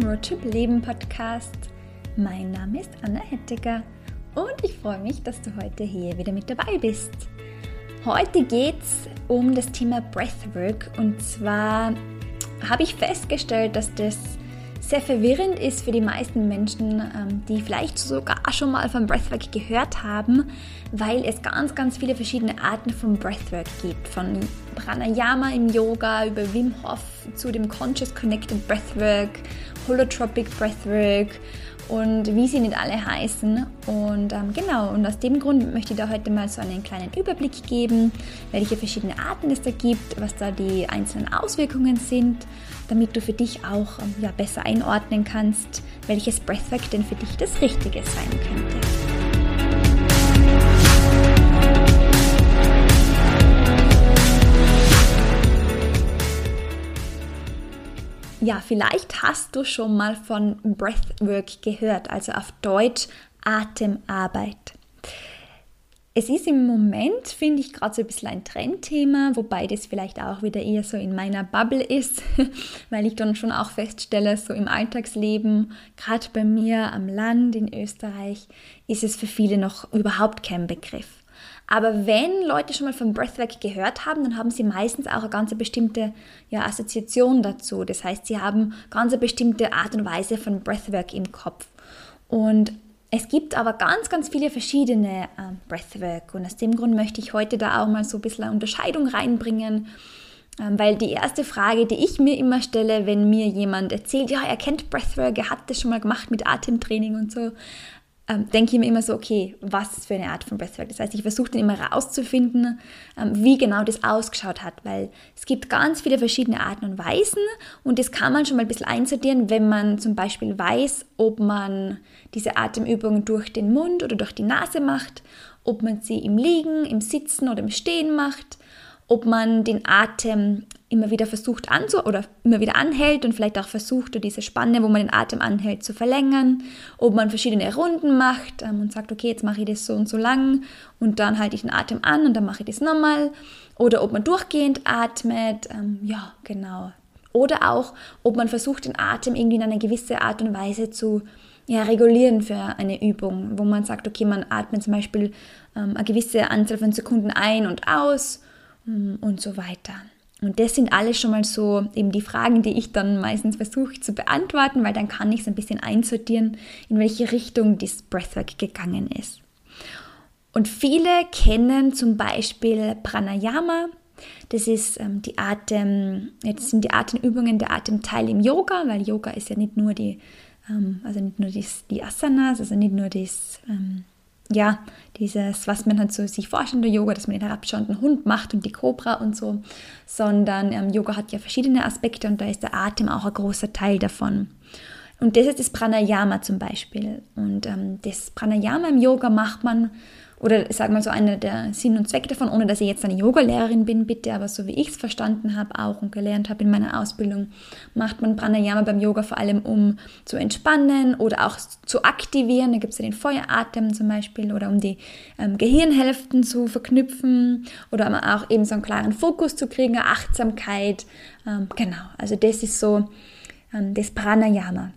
zum Roadtrip Leben Podcast. Mein Name ist Anna Hettiger und ich freue mich, dass du heute hier wieder mit dabei bist. Heute geht es um das Thema Breathwork und zwar habe ich festgestellt, dass das sehr verwirrend ist für die meisten Menschen, ähm, die vielleicht sogar schon mal von Breathwork gehört haben, weil es ganz, ganz viele verschiedene Arten von Breathwork gibt. Von Pranayama im Yoga über Wim Hof zu dem Conscious Connected Breathwork, Holotropic Breathwork und wie sie nicht alle heißen. Und ähm, genau, und aus dem Grund möchte ich da heute mal so einen kleinen Überblick geben, welche verschiedene Arten es da gibt, was da die einzelnen Auswirkungen sind, damit du für dich auch ähm, ja, besser einordnen kannst, welches Breathwork denn für dich das Richtige sein könnte. Ja, vielleicht hast du schon mal von Breathwork gehört, also auf Deutsch Atemarbeit. Es ist im Moment, finde ich, gerade so ein bisschen ein Trendthema, wobei das vielleicht auch wieder eher so in meiner Bubble ist, weil ich dann schon auch feststelle, so im Alltagsleben, gerade bei mir am Land in Österreich, ist es für viele noch überhaupt kein Begriff. Aber wenn Leute schon mal von Breathwork gehört haben, dann haben sie meistens auch eine ganz bestimmte ja, Assoziation dazu. Das heißt, sie haben ganz eine bestimmte Art und Weise von Breathwork im Kopf. Und es gibt aber ganz, ganz viele verschiedene äh, Breathwork und aus dem Grund möchte ich heute da auch mal so ein bisschen eine Unterscheidung reinbringen, ähm, weil die erste Frage, die ich mir immer stelle, wenn mir jemand erzählt, ja, er kennt Breathwork, er hat das schon mal gemacht mit Atemtraining und so, ähm, denke ich mir immer so, okay, was ist für eine Art von Breathwork? Das heißt, ich versuche dann immer herauszufinden, ähm, wie genau das ausgeschaut hat, weil es gibt ganz viele verschiedene Arten und Weisen und das kann man schon mal ein bisschen einsortieren, wenn man zum Beispiel weiß, ob man diese Atemübungen durch den Mund oder durch die Nase macht, ob man sie im Liegen, im Sitzen oder im Stehen macht, ob man den Atem immer wieder versucht anzu oder immer wieder anhält und vielleicht auch versucht, diese Spanne, wo man den Atem anhält, zu verlängern, ob man verschiedene Runden macht ähm, und sagt, okay, jetzt mache ich das so und so lang und dann halte ich den Atem an und dann mache ich das nochmal oder ob man durchgehend atmet, ähm, ja, genau. Oder auch, ob man versucht, den Atem irgendwie in einer gewissen Art und Weise zu ja, regulieren für eine Übung, wo man sagt, okay, man atmet zum Beispiel ähm, eine gewisse Anzahl von Sekunden ein und aus mm, und so weiter. Und das sind alles schon mal so eben die Fragen, die ich dann meistens versuche zu beantworten, weil dann kann ich es ein bisschen einsortieren, in welche Richtung das Breathwork gegangen ist. Und viele kennen zum Beispiel Pranayama. Das ist ähm, die Atem, jetzt sind die Atemübungen der Atemteil im Yoga, weil Yoga ist ja nicht nur die, ähm, also nicht nur die, die Asanas, also nicht nur das ähm, ja, dieses, was man halt so sich vorstellt, der Yoga, dass man den herabschauenden Hund macht und die Cobra und so, sondern ähm, Yoga hat ja verschiedene Aspekte und da ist der Atem auch ein großer Teil davon. Und das ist das Pranayama zum Beispiel. Und ähm, das Pranayama im Yoga macht man oder sagen wir so einer der Sinn und Zweck davon, ohne dass ich jetzt eine Yogalehrerin bin, bitte, aber so wie ich es verstanden habe auch und gelernt habe in meiner Ausbildung, macht man Pranayama beim Yoga vor allem, um zu entspannen oder auch zu aktivieren. Da gibt es ja den Feueratem zum Beispiel oder um die ähm, Gehirnhälften zu verknüpfen oder auch eben so einen klaren Fokus zu kriegen, Achtsamkeit. Ähm, genau, also das ist so ähm, das Pranayama,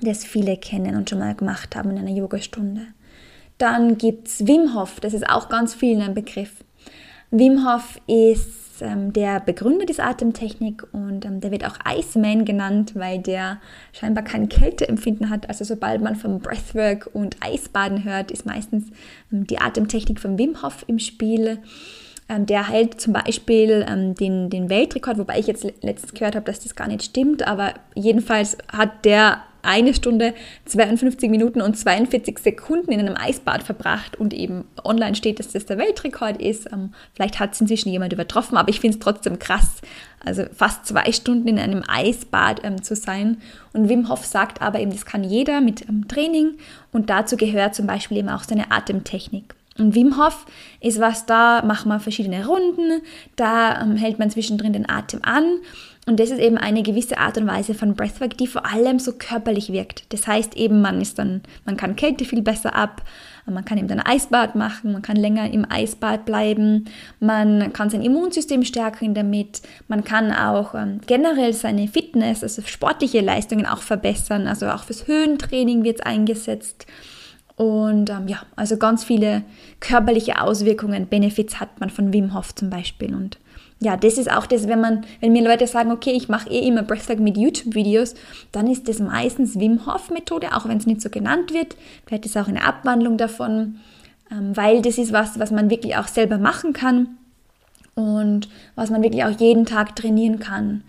das viele kennen und schon mal gemacht haben in einer Yogastunde. Dann gibt es Wim Hof, das ist auch ganz vielen ein Begriff. Wim Hof ist ähm, der Begründer dieser Atemtechnik und ähm, der wird auch Iceman genannt, weil der scheinbar kein Kälteempfinden hat. Also sobald man vom Breathwork und Eisbaden hört, ist meistens ähm, die Atemtechnik von Wim Hof im Spiel. Ähm, der hält zum Beispiel ähm, den, den Weltrekord, wobei ich jetzt letztens gehört habe, dass das gar nicht stimmt, aber jedenfalls hat der eine Stunde 52 Minuten und 42 Sekunden in einem Eisbad verbracht und eben online steht, dass das der Weltrekord ist. Ähm, vielleicht hat es inzwischen jemand übertroffen, aber ich finde es trotzdem krass, also fast zwei Stunden in einem Eisbad ähm, zu sein. Und Wim Hof sagt aber eben, das kann jeder mit ähm, Training und dazu gehört zum Beispiel eben auch seine Atemtechnik. Und Wim Hof ist was, da macht man verschiedene Runden, da ähm, hält man zwischendrin den Atem an und das ist eben eine gewisse Art und Weise von Breathwork, die vor allem so körperlich wirkt. Das heißt eben, man ist dann, man kann Kälte viel besser ab, Man kann eben ein Eisbad machen, man kann länger im Eisbad bleiben, man kann sein Immunsystem stärken damit, man kann auch ähm, generell seine Fitness, also sportliche Leistungen auch verbessern, also auch fürs Höhentraining wird es eingesetzt. Und ähm, ja, also ganz viele körperliche Auswirkungen, Benefits hat man von Wim Hof zum Beispiel. Und ja, das ist auch das, wenn man, wenn mir Leute sagen, okay, ich mache eh immer Breathwork mit YouTube-Videos, dann ist das meistens Wim Hof-Methode, auch wenn es nicht so genannt wird. Vielleicht ist es auch eine Abwandlung davon, ähm, weil das ist was, was man wirklich auch selber machen kann und was man wirklich auch jeden Tag trainieren kann.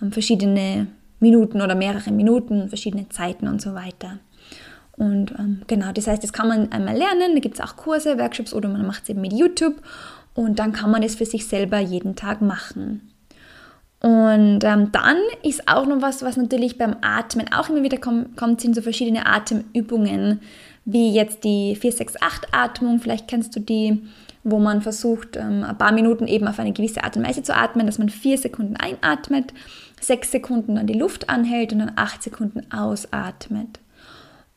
Ähm, verschiedene Minuten oder mehrere Minuten, verschiedene Zeiten und so weiter. Und ähm, genau, das heißt, das kann man einmal lernen, da gibt es auch Kurse, Workshops oder man macht es eben mit YouTube und dann kann man es für sich selber jeden Tag machen. Und ähm, dann ist auch noch was, was natürlich beim Atmen auch immer wieder kommt, kommt sind so verschiedene Atemübungen, wie jetzt die 468-Atmung, vielleicht kennst du die, wo man versucht, ähm, ein paar Minuten eben auf eine gewisse Art und Weise zu atmen, dass man vier Sekunden einatmet, sechs Sekunden dann die Luft anhält und dann acht Sekunden ausatmet.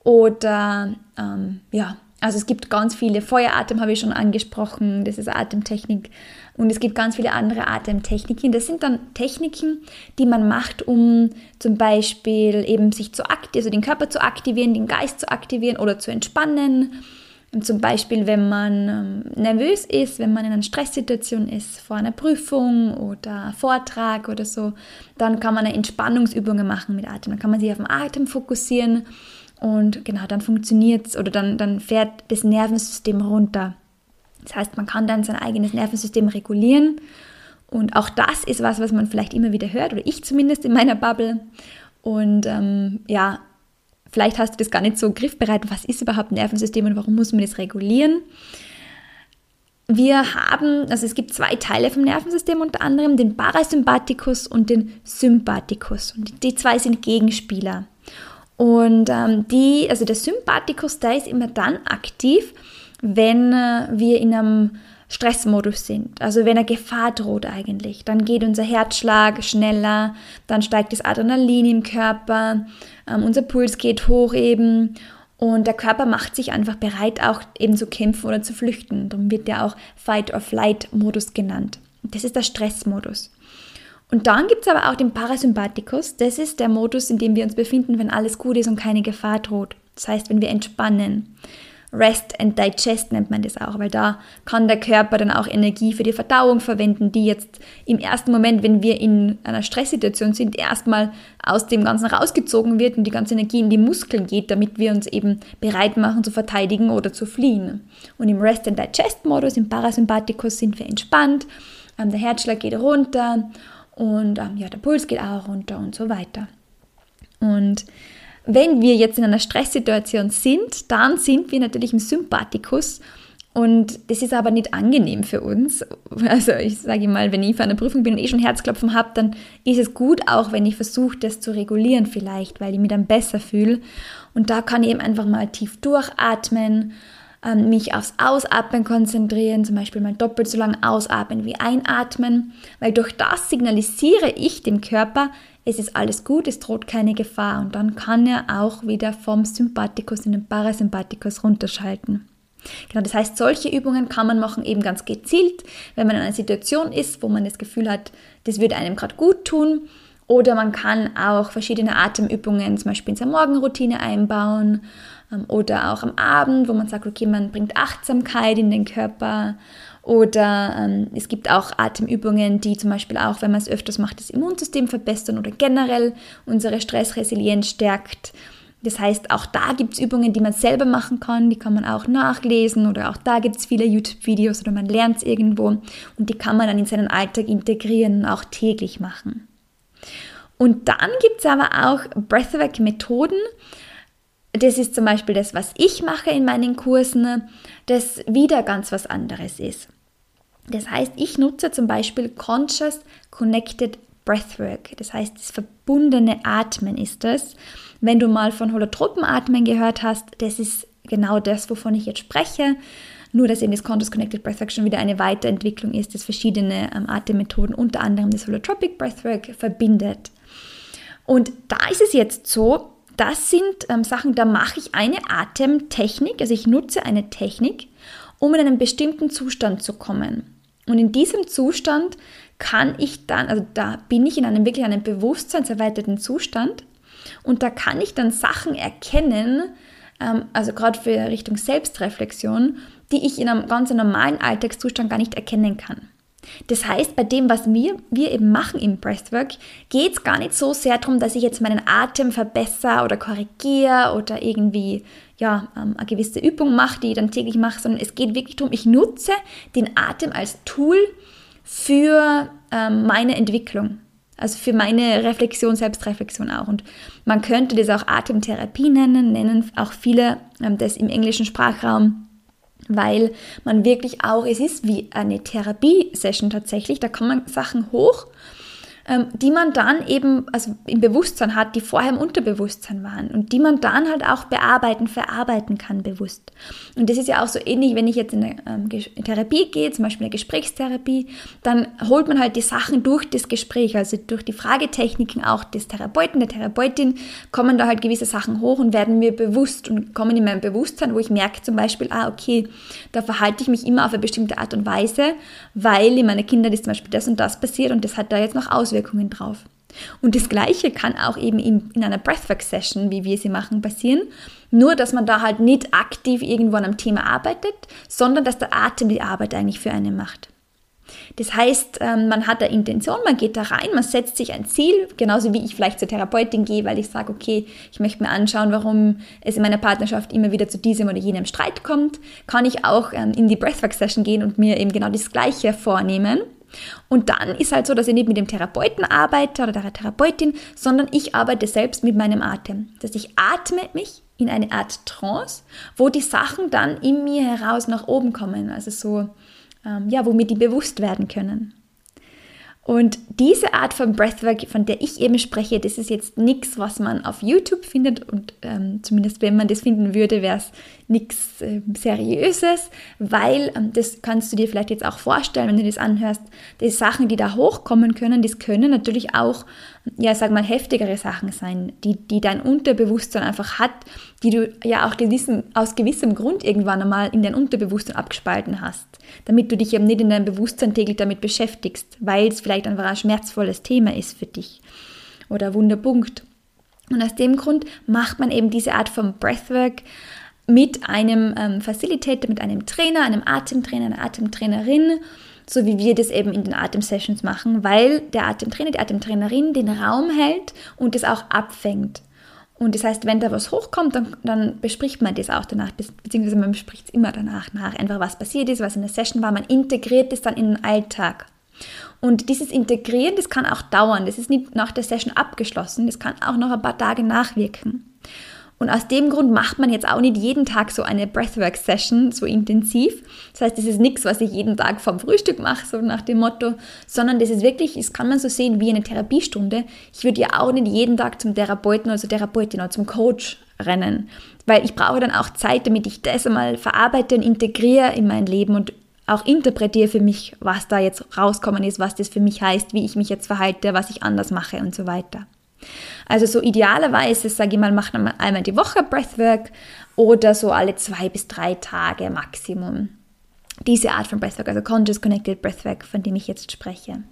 Oder ähm, ja, also es gibt ganz viele, Feueratem habe ich schon angesprochen, das ist Atemtechnik. Und es gibt ganz viele andere Atemtechniken. Das sind dann Techniken, die man macht, um zum Beispiel eben sich zu aktivieren, also den Körper zu aktivieren, den Geist zu aktivieren oder zu entspannen. Und zum Beispiel, wenn man ähm, nervös ist, wenn man in einer Stresssituation ist, vor einer Prüfung oder Vortrag oder so, dann kann man eine Entspannungsübungen machen mit Atem. Dann kann man sich auf den Atem fokussieren und genau, dann funktioniert es oder dann, dann fährt das Nervensystem runter. Das heißt, man kann dann sein eigenes Nervensystem regulieren. Und auch das ist was, was man vielleicht immer wieder hört, oder ich zumindest in meiner Bubble. Und ähm, ja, vielleicht hast du das gar nicht so griffbereit. Was ist überhaupt Nervensystem und warum muss man das regulieren? Wir haben, also es gibt zwei Teile vom Nervensystem unter anderem, den Parasympathikus und den Sympathikus. Und die zwei sind Gegenspieler. Und ähm, die, also der Sympathikus, der ist immer dann aktiv, wenn äh, wir in einem Stressmodus sind, also wenn eine Gefahr droht eigentlich. Dann geht unser Herzschlag schneller, dann steigt das Adrenalin im Körper, ähm, unser Puls geht hoch eben und der Körper macht sich einfach bereit, auch eben zu kämpfen oder zu flüchten. Darum wird der auch Fight-or-Flight-Modus genannt. Das ist der Stressmodus. Und dann gibt es aber auch den Parasympathikus. Das ist der Modus, in dem wir uns befinden, wenn alles gut ist und keine Gefahr droht. Das heißt, wenn wir entspannen. Rest and Digest nennt man das auch, weil da kann der Körper dann auch Energie für die Verdauung verwenden, die jetzt im ersten Moment, wenn wir in einer Stresssituation sind, erstmal aus dem Ganzen rausgezogen wird und die ganze Energie in die Muskeln geht, damit wir uns eben bereit machen zu verteidigen oder zu fliehen. Und im Rest and Digest Modus, im Parasympathikus sind wir entspannt, ähm, der Herzschlag geht runter und ähm, ja, der Puls geht auch runter und so weiter. Und wenn wir jetzt in einer Stresssituation sind, dann sind wir natürlich im Sympathikus und das ist aber nicht angenehm für uns. Also ich sage mal, wenn ich für eine Prüfung bin und eh schon Herzklopfen habe, dann ist es gut auch, wenn ich versuche, das zu regulieren vielleicht, weil ich mich dann besser fühle. Und da kann ich eben einfach mal tief durchatmen ähm, mich aufs Ausatmen konzentrieren, zum Beispiel mal doppelt so lang ausatmen wie einatmen, weil durch das signalisiere ich dem Körper, es ist alles gut, es droht keine Gefahr und dann kann er auch wieder vom Sympathikus in den Parasympathikus runterschalten. Genau, das heißt, solche Übungen kann man machen eben ganz gezielt, wenn man in einer Situation ist, wo man das Gefühl hat, das würde einem gerade gut tun. Oder man kann auch verschiedene Atemübungen zum Beispiel in seine Morgenroutine einbauen oder auch am Abend, wo man sagt, okay, man bringt Achtsamkeit in den Körper. Oder ähm, es gibt auch Atemübungen, die zum Beispiel auch, wenn man es öfters macht, das Immunsystem verbessern oder generell unsere Stressresilienz stärkt. Das heißt, auch da gibt es Übungen, die man selber machen kann, die kann man auch nachlesen oder auch da gibt es viele YouTube-Videos oder man lernt es irgendwo und die kann man dann in seinen Alltag integrieren und auch täglich machen. Und dann gibt es aber auch Breathwork-Methoden, das ist zum Beispiel das, was ich mache in meinen Kursen, das wieder ganz was anderes ist. Das heißt, ich nutze zum Beispiel Conscious Connected Breathwork. Das heißt, das verbundene Atmen ist das. Wenn du mal von Holotropenatmen gehört hast, das ist genau das, wovon ich jetzt spreche. Nur, dass eben das Conscious Connected Breathwork schon wieder eine Weiterentwicklung ist, das verschiedene ähm, Atemmethoden, unter anderem das Holotropic Breathwork, verbindet. Und da ist es jetzt so, das sind ähm, Sachen, da mache ich eine Atemtechnik, also ich nutze eine Technik, um in einen bestimmten Zustand zu kommen. Und in diesem Zustand kann ich dann, also da bin ich in einem wirklich einem bewusstseinserweiterten Zustand und da kann ich dann Sachen erkennen, ähm, also gerade für Richtung Selbstreflexion, die ich in einem ganz normalen Alltagszustand gar nicht erkennen kann. Das heißt, bei dem, was wir, wir eben machen im Breathwork, geht es gar nicht so sehr darum, dass ich jetzt meinen Atem verbessere oder korrigiere oder irgendwie ja, ähm, eine gewisse Übung mache, die ich dann täglich mache, sondern es geht wirklich darum, ich nutze den Atem als Tool für ähm, meine Entwicklung. Also für meine Reflexion, Selbstreflexion auch. Und man könnte das auch Atemtherapie nennen, nennen auch viele ähm, das im englischen Sprachraum weil man wirklich auch, es ist wie eine Therapiesession tatsächlich, da kommen Sachen hoch die man dann eben also im Bewusstsein hat, die vorher im Unterbewusstsein waren und die man dann halt auch bearbeiten, verarbeiten kann bewusst. Und das ist ja auch so ähnlich, wenn ich jetzt in eine ähm, Therapie gehe, zum Beispiel eine Gesprächstherapie, dann holt man halt die Sachen durch das Gespräch, also durch die Fragetechniken auch des Therapeuten, der Therapeutin, kommen da halt gewisse Sachen hoch und werden mir bewusst und kommen in mein Bewusstsein, wo ich merke zum Beispiel, ah, okay, da verhalte ich mich immer auf eine bestimmte Art und Weise, weil in meinen Kindern ist zum Beispiel das und das passiert und das hat da jetzt noch Auswirkungen Auswirkungen drauf. Und das Gleiche kann auch eben in, in einer Breathwork-Session, wie wir sie machen, passieren. Nur, dass man da halt nicht aktiv irgendwo an einem Thema arbeitet, sondern dass der Atem die Arbeit eigentlich für einen macht. Das heißt, ähm, man hat eine Intention, man geht da rein, man setzt sich ein Ziel, genauso wie ich vielleicht zur Therapeutin gehe, weil ich sage, okay, ich möchte mir anschauen, warum es in meiner Partnerschaft immer wieder zu diesem oder jenem Streit kommt, kann ich auch ähm, in die Breathwork-Session gehen und mir eben genau das Gleiche vornehmen und dann ist halt so, dass ich nicht mit dem Therapeuten arbeite oder der Therapeutin, sondern ich arbeite selbst mit meinem Atem. Dass ich atme mich in eine Art Trance, wo die Sachen dann in mir heraus nach oben kommen. Also so, ähm, ja, wo mir die bewusst werden können. Und diese Art von Breathwork, von der ich eben spreche, das ist jetzt nichts, was man auf YouTube findet und ähm, zumindest wenn man das finden würde, wäre es nichts äh, Seriöses, weil ähm, das kannst du dir vielleicht jetzt auch vorstellen, wenn du das anhörst, die Sachen, die da hochkommen können, das können natürlich auch, ja, sag mal, heftigere Sachen sein, die, die dein Unterbewusstsein einfach hat, die du ja auch gewissen, aus gewissem Grund irgendwann einmal in dein Unterbewusstsein abgespalten hast, damit du dich eben nicht in deinem Bewusstsein täglich damit beschäftigst, weil es vielleicht einfach ein schmerzvolles Thema ist für dich oder Wunderpunkt. Und aus dem Grund macht man eben diese Art von Breathwork mit einem ähm, Facilitator, mit einem Trainer, einem Atemtrainer, einer Atemtrainerin, so wie wir das eben in den Atemsessions machen, weil der Atemtrainer, die Atemtrainerin den Raum hält und es auch abfängt. Und das heißt, wenn da was hochkommt, dann, dann bespricht man das auch danach, beziehungsweise man bespricht es immer danach nach, einfach was passiert ist, was in der Session war, man integriert es dann in den Alltag. Und dieses Integrieren, das kann auch dauern, das ist nicht nach der Session abgeschlossen, das kann auch noch ein paar Tage nachwirken. Und aus dem Grund macht man jetzt auch nicht jeden Tag so eine Breathwork-Session so intensiv. Das heißt, das ist nichts, was ich jeden Tag vom Frühstück mache, so nach dem Motto, sondern das ist wirklich, das kann man so sehen wie eine Therapiestunde. Ich würde ja auch nicht jeden Tag zum Therapeuten oder zur Therapeutin oder zum Coach rennen, weil ich brauche dann auch Zeit, damit ich das einmal verarbeite und integriere in mein Leben und auch interpretiere für mich, was da jetzt rauskommen ist, was das für mich heißt, wie ich mich jetzt verhalte, was ich anders mache und so weiter. Also so idealerweise, sage ich mal, macht man einmal die Woche Breathwork oder so alle zwei bis drei Tage Maximum. Diese Art von Breathwork, also Conscious Connected Breathwork, von dem ich jetzt spreche.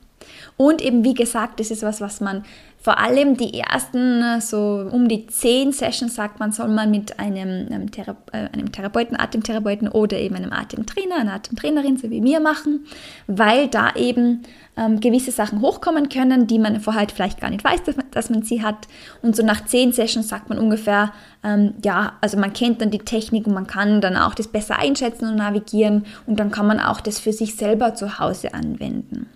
Und eben, wie gesagt, das ist was, was man vor allem die ersten, so um die zehn Sessions, sagt man, soll man mit einem, einem, Thera äh, einem Therapeuten, Atemtherapeuten oder eben einem Atemtrainer, einer Atemtrainerin, so wie mir machen, weil da eben ähm, gewisse Sachen hochkommen können, die man vorher halt vielleicht gar nicht weiß, dass man, dass man sie hat. Und so nach zehn Sessions sagt man ungefähr, ähm, ja, also man kennt dann die Technik und man kann dann auch das besser einschätzen und navigieren und dann kann man auch das für sich selber zu Hause anwenden.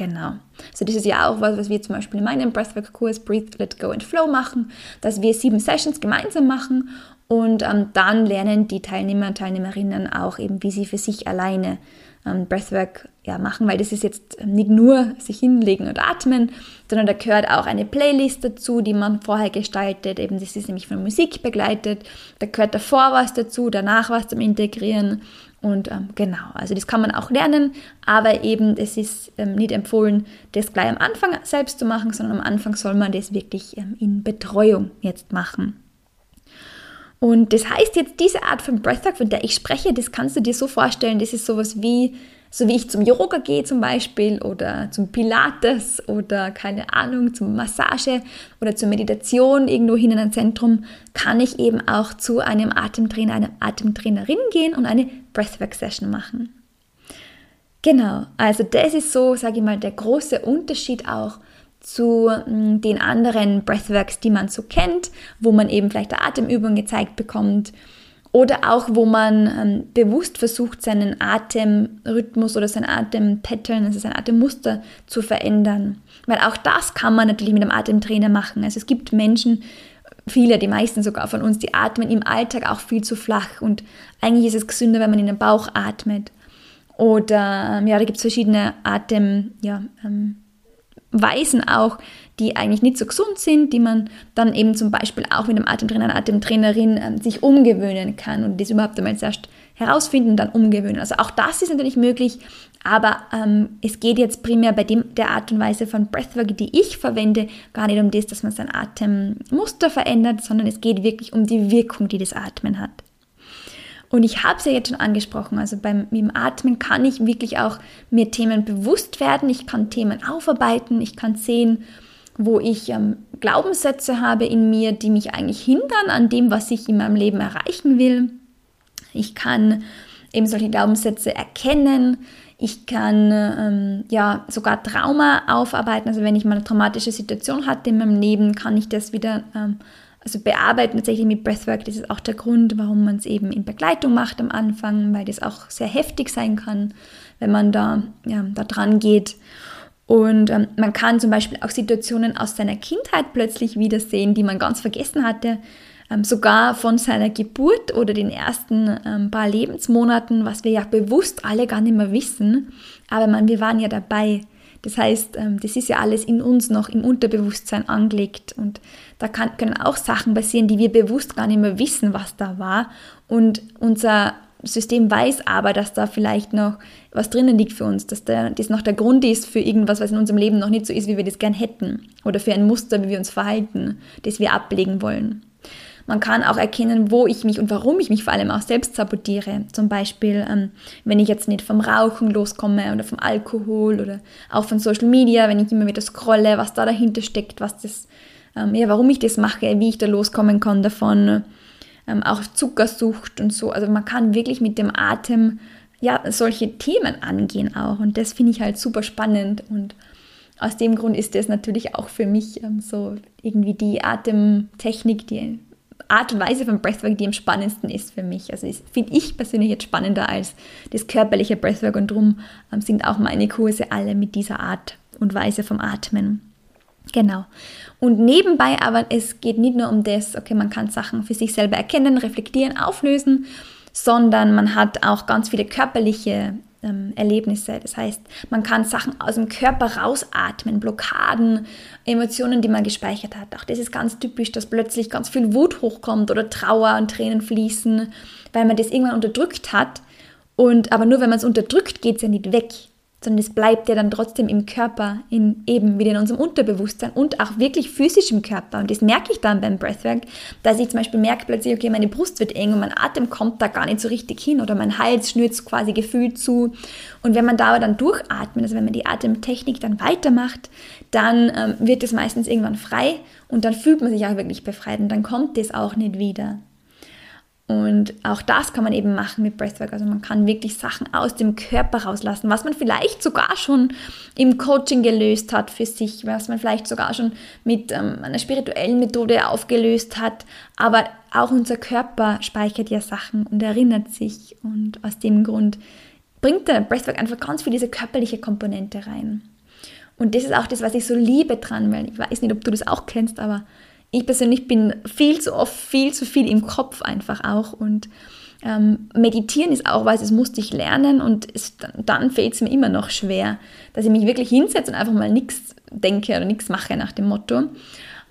Genau. So, das ist ja auch was, was wir zum Beispiel in meinem Breathwork-Kurs Breathe, Let Go and Flow machen, dass wir sieben Sessions gemeinsam machen und ähm, dann lernen die Teilnehmer und Teilnehmerinnen auch eben, wie sie für sich alleine ähm, Breathwork ja, machen, weil das ist jetzt nicht nur sich hinlegen und atmen, sondern da gehört auch eine Playlist dazu, die man vorher gestaltet. Eben, das ist nämlich von Musik begleitet. Da gehört davor was dazu, danach was zum Integrieren und ähm, genau, also das kann man auch lernen, aber eben es ist ähm, nicht empfohlen, das gleich am Anfang selbst zu machen, sondern am Anfang soll man das wirklich ähm, in Betreuung jetzt machen. Und das heißt jetzt, diese Art von Breathwork, von der ich spreche, das kannst du dir so vorstellen, das ist sowas wie, so wie ich zum Yoga gehe zum Beispiel oder zum Pilates oder keine Ahnung, zum Massage oder zur Meditation irgendwo hin in ein Zentrum, kann ich eben auch zu einem Atemtrainer, einer Atemtrainerin gehen und eine Breathwork-Session machen. Genau, also das ist so, sage ich mal, der große Unterschied auch zu mm, den anderen Breathworks, die man so kennt, wo man eben vielleicht eine Atemübung gezeigt bekommt oder auch wo man ähm, bewusst versucht, seinen Atemrhythmus oder sein Atempattern, also sein Atemmuster zu verändern. Weil auch das kann man natürlich mit einem Atemtrainer machen. Also es gibt Menschen, viele, die meisten sogar von uns, die atmen im Alltag auch viel zu flach und eigentlich ist es gesünder, wenn man in den Bauch atmet. Oder ähm, ja, da gibt es verschiedene Atem, ja, ähm, auch, die eigentlich nicht so gesund sind, die man dann eben zum Beispiel auch mit einem Atemtrainer, einer Atemtrainerin äh, sich umgewöhnen kann und das überhaupt einmal zuerst herausfinden und dann umgewöhnen. Also auch das ist natürlich möglich, aber ähm, es geht jetzt primär bei dem, der Art und Weise von Breathwork, die ich verwende, gar nicht um das, dass man sein Atemmuster verändert, sondern es geht wirklich um die Wirkung, die das Atmen hat. Und ich habe es ja jetzt schon angesprochen, also beim im Atmen kann ich wirklich auch mir Themen bewusst werden, ich kann Themen aufarbeiten, ich kann sehen, wo ich ähm, Glaubenssätze habe in mir, die mich eigentlich hindern an dem, was ich in meinem Leben erreichen will. Ich kann eben solche Glaubenssätze erkennen. Ich kann ähm, ja sogar Trauma aufarbeiten. Also wenn ich mal eine traumatische Situation hatte in meinem Leben, kann ich das wieder ähm, also bearbeiten tatsächlich mit Breathwork. Das ist auch der Grund, warum man es eben in Begleitung macht am Anfang, weil das auch sehr heftig sein kann, wenn man da, ja, da dran geht. Und ähm, man kann zum Beispiel auch Situationen aus seiner Kindheit plötzlich wiedersehen, die man ganz vergessen hatte, ähm, sogar von seiner Geburt oder den ersten ähm, paar Lebensmonaten, was wir ja bewusst alle gar nicht mehr wissen. Aber man, wir waren ja dabei. Das heißt, ähm, das ist ja alles in uns noch im Unterbewusstsein angelegt und da kann, können auch Sachen passieren, die wir bewusst gar nicht mehr wissen, was da war. Und unser System weiß aber, dass da vielleicht noch was drinnen liegt für uns, dass das noch der Grund ist für irgendwas, was in unserem Leben noch nicht so ist, wie wir das gern hätten. Oder für ein Muster, wie wir uns verhalten, das wir ablegen wollen. Man kann auch erkennen, wo ich mich und warum ich mich vor allem auch selbst sabotiere. Zum Beispiel, ähm, wenn ich jetzt nicht vom Rauchen loskomme oder vom Alkohol oder auch von Social Media, wenn ich immer wieder scrolle, was da dahinter steckt, was das, ähm, ja, warum ich das mache, wie ich da loskommen kann davon. Ähm, auch Zuckersucht und so. Also man kann wirklich mit dem Atem ja solche Themen angehen auch. Und das finde ich halt super spannend und aus dem Grund ist das natürlich auch für mich ähm, so irgendwie die Atemtechnik, die Art und Weise von Breathwork, die am spannendsten ist für mich. Also finde ich persönlich jetzt spannender als das körperliche Breathwork und darum ähm, sind auch meine Kurse alle mit dieser Art und Weise vom Atmen. Genau. Und nebenbei aber, es geht nicht nur um das, okay, man kann Sachen für sich selber erkennen, reflektieren, auflösen, sondern man hat auch ganz viele körperliche ähm, Erlebnisse. Das heißt, man kann Sachen aus dem Körper rausatmen, Blockaden, Emotionen, die man gespeichert hat. Auch das ist ganz typisch, dass plötzlich ganz viel Wut hochkommt oder Trauer und Tränen fließen, weil man das irgendwann unterdrückt hat. Und aber nur wenn man es unterdrückt, geht es ja nicht weg sondern es bleibt ja dann trotzdem im Körper, in, eben wieder in unserem Unterbewusstsein und auch wirklich physisch im Körper. Und das merke ich dann beim Breathwork, dass ich zum Beispiel merke plötzlich, okay, meine Brust wird eng und mein Atem kommt da gar nicht so richtig hin oder mein Hals schnürt quasi gefühlt zu. Und wenn man da aber dann durchatmet, also wenn man die Atemtechnik dann weitermacht, dann ähm, wird es meistens irgendwann frei und dann fühlt man sich auch wirklich befreit und dann kommt das auch nicht wieder. Und auch das kann man eben machen mit Breathwork. Also man kann wirklich Sachen aus dem Körper rauslassen, was man vielleicht sogar schon im Coaching gelöst hat für sich, was man vielleicht sogar schon mit ähm, einer spirituellen Methode aufgelöst hat. Aber auch unser Körper speichert ja Sachen und erinnert sich. Und aus dem Grund bringt der Breathwork einfach ganz viel diese körperliche Komponente rein. Und das ist auch das, was ich so liebe dran, weil ich weiß nicht, ob du das auch kennst, aber ich persönlich bin viel zu oft, viel zu viel im Kopf einfach auch und ähm, meditieren ist auch was, das musste ich lernen und es, dann fällt es mir immer noch schwer, dass ich mich wirklich hinsetze und einfach mal nichts denke oder nichts mache nach dem Motto.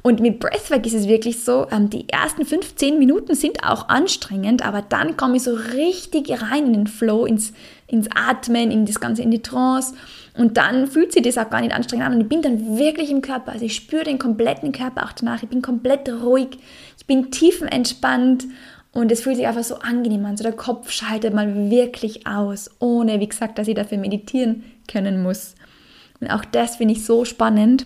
Und mit Breathwork ist es wirklich so, ähm, die ersten 15 Minuten sind auch anstrengend, aber dann komme ich so richtig rein in den Flow, ins, ins Atmen, in das Ganze, in die Trance und dann fühlt sich das auch gar nicht anstrengend an und ich bin dann wirklich im Körper. Also ich spüre den kompletten Körper auch danach. Ich bin komplett ruhig, ich bin tiefenentspannt Und es fühlt sich einfach so angenehm an. So der Kopf schaltet mal wirklich aus, ohne, wie gesagt, dass ich dafür meditieren können muss. Und auch das finde ich so spannend.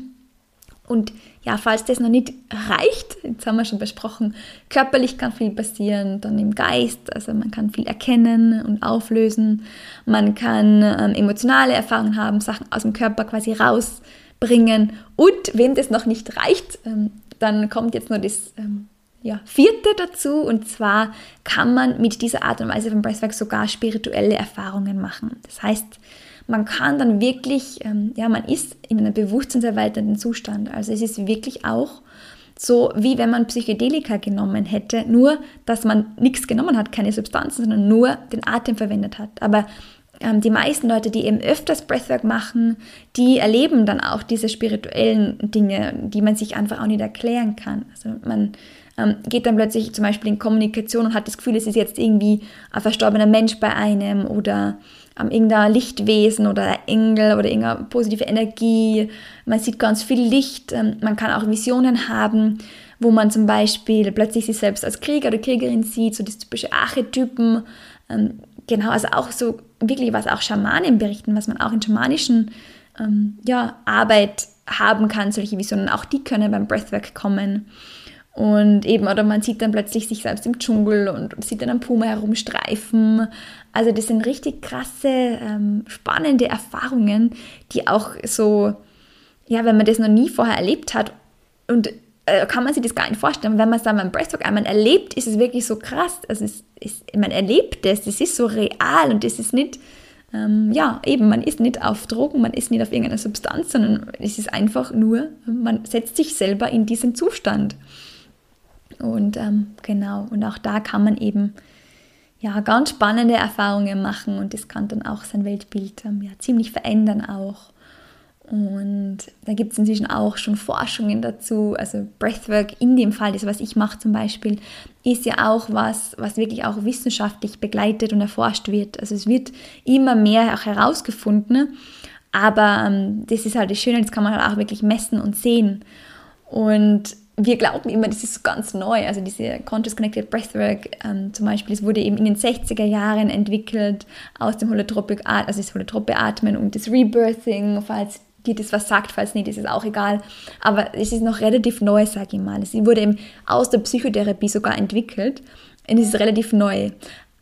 Und ja, falls das noch nicht reicht, jetzt haben wir schon besprochen, körperlich kann viel passieren, dann im Geist, also man kann viel erkennen und auflösen, man kann ähm, emotionale Erfahrungen haben, Sachen aus dem Körper quasi rausbringen. Und wenn das noch nicht reicht, ähm, dann kommt jetzt nur das ähm, ja, vierte dazu. Und zwar kann man mit dieser Art und Weise von Breathwork sogar spirituelle Erfahrungen machen. Das heißt, man kann dann wirklich, ähm, ja, man ist in einem bewusstseinserweiternden Zustand. Also es ist wirklich auch so, wie wenn man Psychedelika genommen hätte, nur dass man nichts genommen hat, keine Substanzen, sondern nur den Atem verwendet hat. Aber ähm, die meisten Leute, die eben öfters Breathwork machen, die erleben dann auch diese spirituellen Dinge, die man sich einfach auch nicht erklären kann. Also man ähm, geht dann plötzlich zum Beispiel in Kommunikation und hat das Gefühl, es ist jetzt irgendwie ein verstorbener Mensch bei einem oder ähm, irgendein Lichtwesen oder ein Engel oder irgendeine positive Energie. Man sieht ganz viel Licht. Ähm, man kann auch Visionen haben, wo man zum Beispiel plötzlich sich selbst als Krieger oder Kriegerin sieht, so das typische Archetypen. Ähm, genau, also auch so wirklich, was auch Schamanen berichten, was man auch in schamanischen ähm, ja, Arbeit haben kann, solche Visionen. Auch die können beim Breathwork kommen. Und eben, oder man sieht dann plötzlich sich selbst im Dschungel und sieht dann einen Puma herumstreifen. Also das sind richtig krasse, ähm, spannende Erfahrungen, die auch so, ja, wenn man das noch nie vorher erlebt hat und äh, kann man sich das gar nicht vorstellen. Wenn man es dann beim Breathwork einmal erlebt, ist es wirklich so krass. Also es ist, man erlebt es, das ist so real und das ist nicht, ähm, ja, eben, man ist nicht auf Drogen, man ist nicht auf irgendeiner Substanz, sondern es ist einfach nur, man setzt sich selber in diesen Zustand. Und ähm, genau, und auch da kann man eben ja, ganz spannende Erfahrungen machen und das kann dann auch sein Weltbild ähm, ja, ziemlich verändern auch. Und da gibt es inzwischen auch schon Forschungen dazu. Also Breathwork in dem Fall, das was ich mache zum Beispiel, ist ja auch was, was wirklich auch wissenschaftlich begleitet und erforscht wird. Also es wird immer mehr auch herausgefunden. Aber ähm, das ist halt das Schöne, das kann man halt auch wirklich messen und sehen. Und wir glauben immer, das ist ganz neu. Also diese Conscious Connected Breathwork ähm, zum Beispiel, es wurde eben in den 60er Jahren entwickelt aus dem Holotropic Atmen, also das Holotrope Atmen und das Rebirthing, falls dir das was sagt, falls nicht, ist es auch egal. Aber es ist noch relativ neu, sage ich mal. Es wurde eben aus der Psychotherapie sogar entwickelt und es ist relativ neu.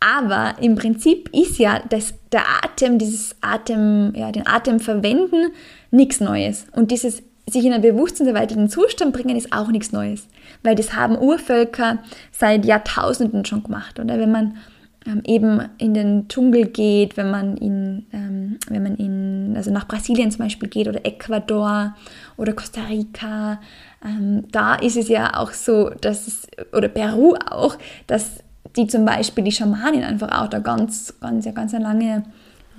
Aber im Prinzip ist ja das, der Atem, dieses Atem, ja, den Atem verwenden, nichts Neues. Und dieses sich in einen bewusstseinserweiterten Zustand bringen, ist auch nichts Neues. Weil das haben Urvölker seit Jahrtausenden schon gemacht. Oder wenn man ähm, eben in den Dschungel geht, wenn man in, ähm, wenn man in, also nach Brasilien zum Beispiel geht oder Ecuador oder Costa Rica, ähm, da ist es ja auch so, dass es, oder Peru auch, dass die zum Beispiel die Schamanen einfach auch da ganz, ganz, ja, ganz lange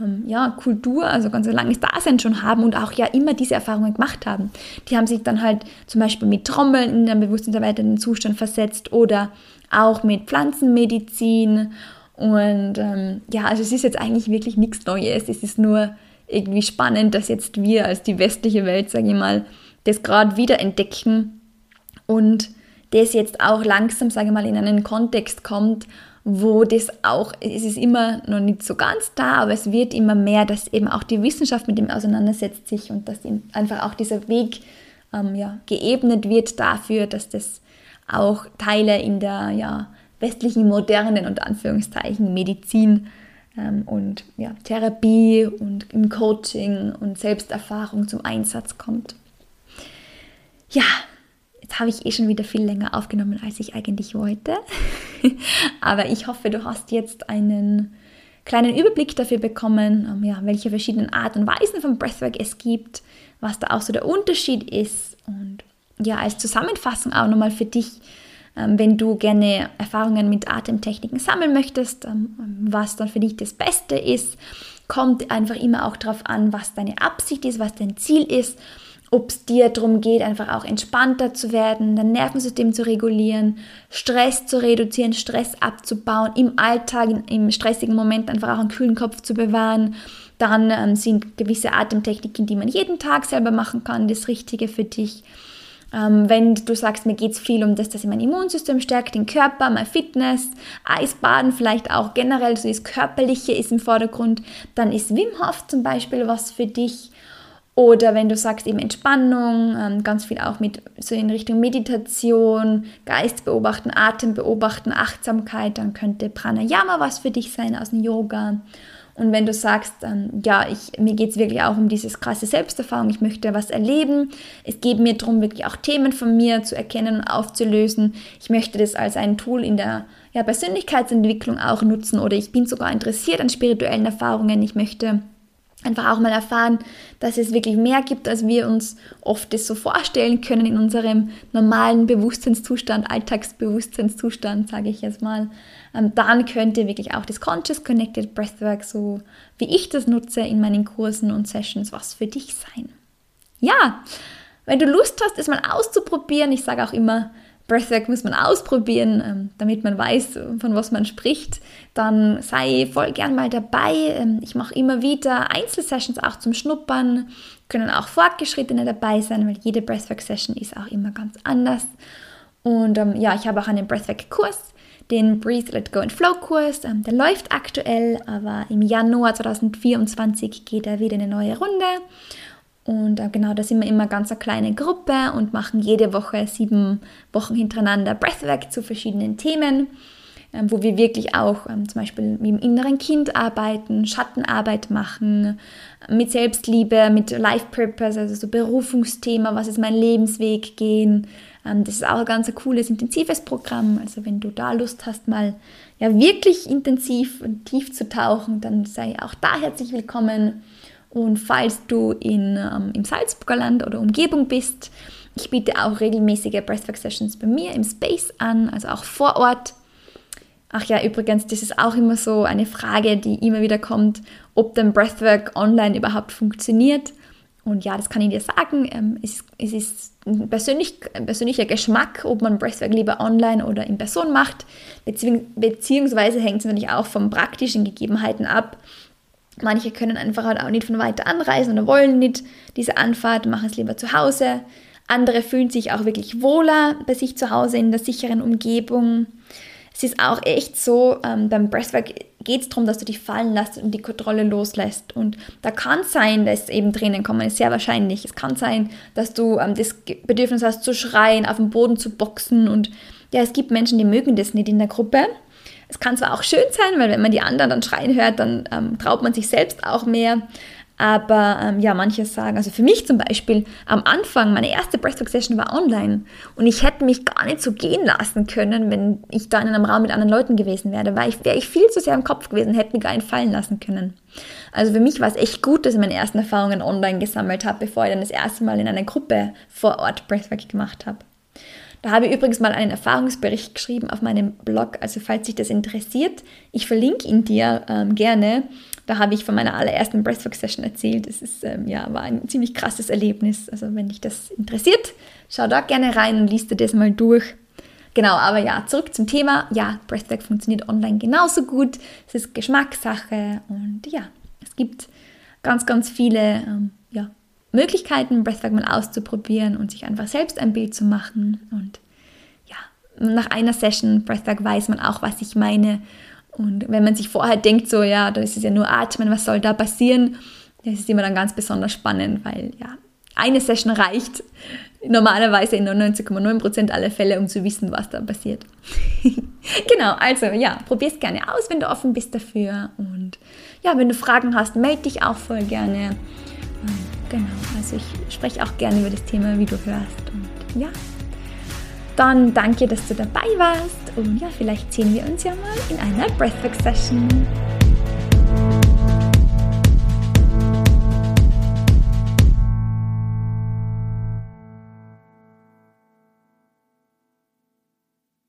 ähm, ja, Kultur, also ganz langes Dasein schon haben und auch ja immer diese Erfahrungen gemacht haben. Die haben sich dann halt zum Beispiel mit Trommeln in einen bewusstseinserweiterten Zustand versetzt oder auch mit Pflanzenmedizin. Und ähm, ja, also es ist jetzt eigentlich wirklich nichts Neues. Es ist nur irgendwie spannend, dass jetzt wir als die westliche Welt, sage ich mal, das gerade wieder entdecken und das jetzt auch langsam, sage ich mal, in einen Kontext kommt, wo das auch, es ist immer noch nicht so ganz da, aber es wird immer mehr, dass eben auch die Wissenschaft mit dem auseinandersetzt sich und dass einfach auch dieser Weg ähm, ja, geebnet wird dafür, dass das auch Teile in der ja, westlichen modernen und Anführungszeichen Medizin ähm, und ja, Therapie und im Coaching und Selbsterfahrung zum Einsatz kommt. Ja, Jetzt habe ich eh schon wieder viel länger aufgenommen, als ich eigentlich wollte. Aber ich hoffe, du hast jetzt einen kleinen Überblick dafür bekommen, ähm, ja, welche verschiedenen Arten und Weisen von Breathwork es gibt, was da auch so der Unterschied ist. Und ja, als Zusammenfassung auch nochmal für dich, ähm, wenn du gerne Erfahrungen mit Atemtechniken sammeln möchtest, ähm, was dann für dich das Beste ist, kommt einfach immer auch darauf an, was deine Absicht ist, was dein Ziel ist ob es dir darum geht, einfach auch entspannter zu werden, dein Nervensystem zu regulieren, Stress zu reduzieren, Stress abzubauen, im Alltag, im stressigen Moment einfach auch einen kühlen Kopf zu bewahren. Dann ähm, sind gewisse Atemtechniken, die man jeden Tag selber machen kann, das Richtige für dich. Ähm, wenn du sagst, mir geht es viel um das, dass ich mein Immunsystem stärkt, den Körper, mein Fitness, Eisbaden vielleicht auch generell, so das Körperliche ist im Vordergrund, dann ist Wim Hof zum Beispiel was für dich. Oder wenn du sagst eben Entspannung, ähm, ganz viel auch mit so in Richtung Meditation, Geist beobachten, Atem beobachten, Achtsamkeit, dann könnte Pranayama was für dich sein aus dem Yoga. Und wenn du sagst, ähm, ja, ich, mir geht es wirklich auch um dieses krasse Selbsterfahrung, ich möchte was erleben, es geht mir darum, wirklich auch Themen von mir zu erkennen und aufzulösen. Ich möchte das als ein Tool in der ja, Persönlichkeitsentwicklung auch nutzen oder ich bin sogar interessiert an spirituellen Erfahrungen. Ich möchte einfach auch mal erfahren, dass es wirklich mehr gibt, als wir uns oft das so vorstellen können in unserem normalen Bewusstseinszustand, Alltagsbewusstseinszustand, sage ich jetzt mal. Ähm, dann könnte wirklich auch das Conscious Connected Breathwork, so wie ich das nutze in meinen Kursen und Sessions, was für dich sein. Ja, wenn du Lust hast, es mal auszuprobieren, ich sage auch immer, Breathwork muss man ausprobieren, ähm, damit man weiß, von was man spricht. Dann sei voll gern mal dabei. Ähm, ich mache immer wieder Einzelsessions auch zum Schnuppern, können auch Fortgeschrittene dabei sein, weil jede Breathwork-Session ist auch immer ganz anders. Und ähm, ja, ich habe auch einen Breathwork-Kurs, den Breathe, Let Go and Flow Kurs. der läuft aktuell, aber im Januar 2024 geht er wieder eine neue Runde. Und äh, genau, da sind wir immer ganz eine kleine Gruppe und machen jede Woche sieben Wochen hintereinander Breathwork zu verschiedenen Themen, ähm, wo wir wirklich auch ähm, zum Beispiel mit dem inneren Kind arbeiten, Schattenarbeit machen, mit Selbstliebe, mit Life Purpose, also so Berufungsthema, was ist mein Lebensweg gehen. Ähm, das ist auch ein ganz cooles, intensives Programm. Also wenn du da Lust hast, mal ja wirklich intensiv und tief zu tauchen, dann sei auch da herzlich willkommen. Und falls du in, ähm, im Salzburger Land oder Umgebung bist, ich biete auch regelmäßige Breathwork Sessions bei mir im Space an, also auch vor Ort. Ach ja, übrigens, das ist auch immer so eine Frage, die immer wieder kommt, ob dein Breathwork online überhaupt funktioniert. Und ja, das kann ich dir sagen. Ähm, es, es ist ein, persönlich, ein persönlicher Geschmack, ob man Breathwork lieber online oder in Person macht. beziehungsweise hängt es natürlich auch von praktischen Gegebenheiten ab. Manche können einfach halt auch nicht von weiter anreisen oder wollen nicht diese Anfahrt, machen es lieber zu Hause. Andere fühlen sich auch wirklich wohler bei sich zu Hause in der sicheren Umgebung. Es ist auch echt so, ähm, beim Breathwork geht es darum, dass du dich fallen lässt und die Kontrolle loslässt. Und da kann es sein, dass eben Tränen kommen, ist sehr wahrscheinlich. Es kann sein, dass du ähm, das Bedürfnis hast zu schreien, auf dem Boden zu boxen. Und ja, es gibt Menschen, die mögen das nicht in der Gruppe. Es kann zwar auch schön sein, weil wenn man die anderen dann schreien hört, dann ähm, traut man sich selbst auch mehr. Aber ähm, ja, manche sagen, also für mich zum Beispiel, am Anfang, meine erste Breathwork-Session war online und ich hätte mich gar nicht so gehen lassen können, wenn ich da in einem Raum mit anderen Leuten gewesen wäre, weil ich wäre ich viel zu sehr im Kopf gewesen, hätte mich gar nicht fallen lassen können. Also für mich war es echt gut, dass ich meine ersten Erfahrungen online gesammelt habe, bevor ich dann das erste Mal in einer Gruppe vor Ort Breathwork gemacht habe. Da habe ich übrigens mal einen Erfahrungsbericht geschrieben auf meinem Blog, also falls dich das interessiert, ich verlinke ihn dir ähm, gerne. Da habe ich von meiner allerersten Breathwork-Session erzählt. Es ist, ähm, ja, war ein ziemlich krasses Erlebnis. Also wenn dich das interessiert, schau da gerne rein und liest dir das mal durch. Genau, aber ja, zurück zum Thema. Ja, Breathwork funktioniert online genauso gut. Es ist Geschmackssache und ja, es gibt ganz, ganz viele ähm, ja, Möglichkeiten, Breathwork mal auszuprobieren und sich einfach selbst ein Bild zu machen. Und ja, nach einer Session Breathwork weiß man auch, was ich meine. Und wenn man sich vorher denkt, so, ja, da ist es ja nur Atmen, was soll da passieren? Das ist immer dann ganz besonders spannend, weil ja, eine Session reicht normalerweise in 99,9% aller Fälle, um zu wissen, was da passiert. genau, also ja, probier es gerne aus, wenn du offen bist dafür. Und ja, wenn du Fragen hast, melde dich auch voll gerne. Genau, also ich spreche auch gerne über das Thema, wie du hörst. Und ja, dann danke, dass du dabei warst. Und ja, vielleicht sehen wir uns ja mal in einer Breathwork-Session.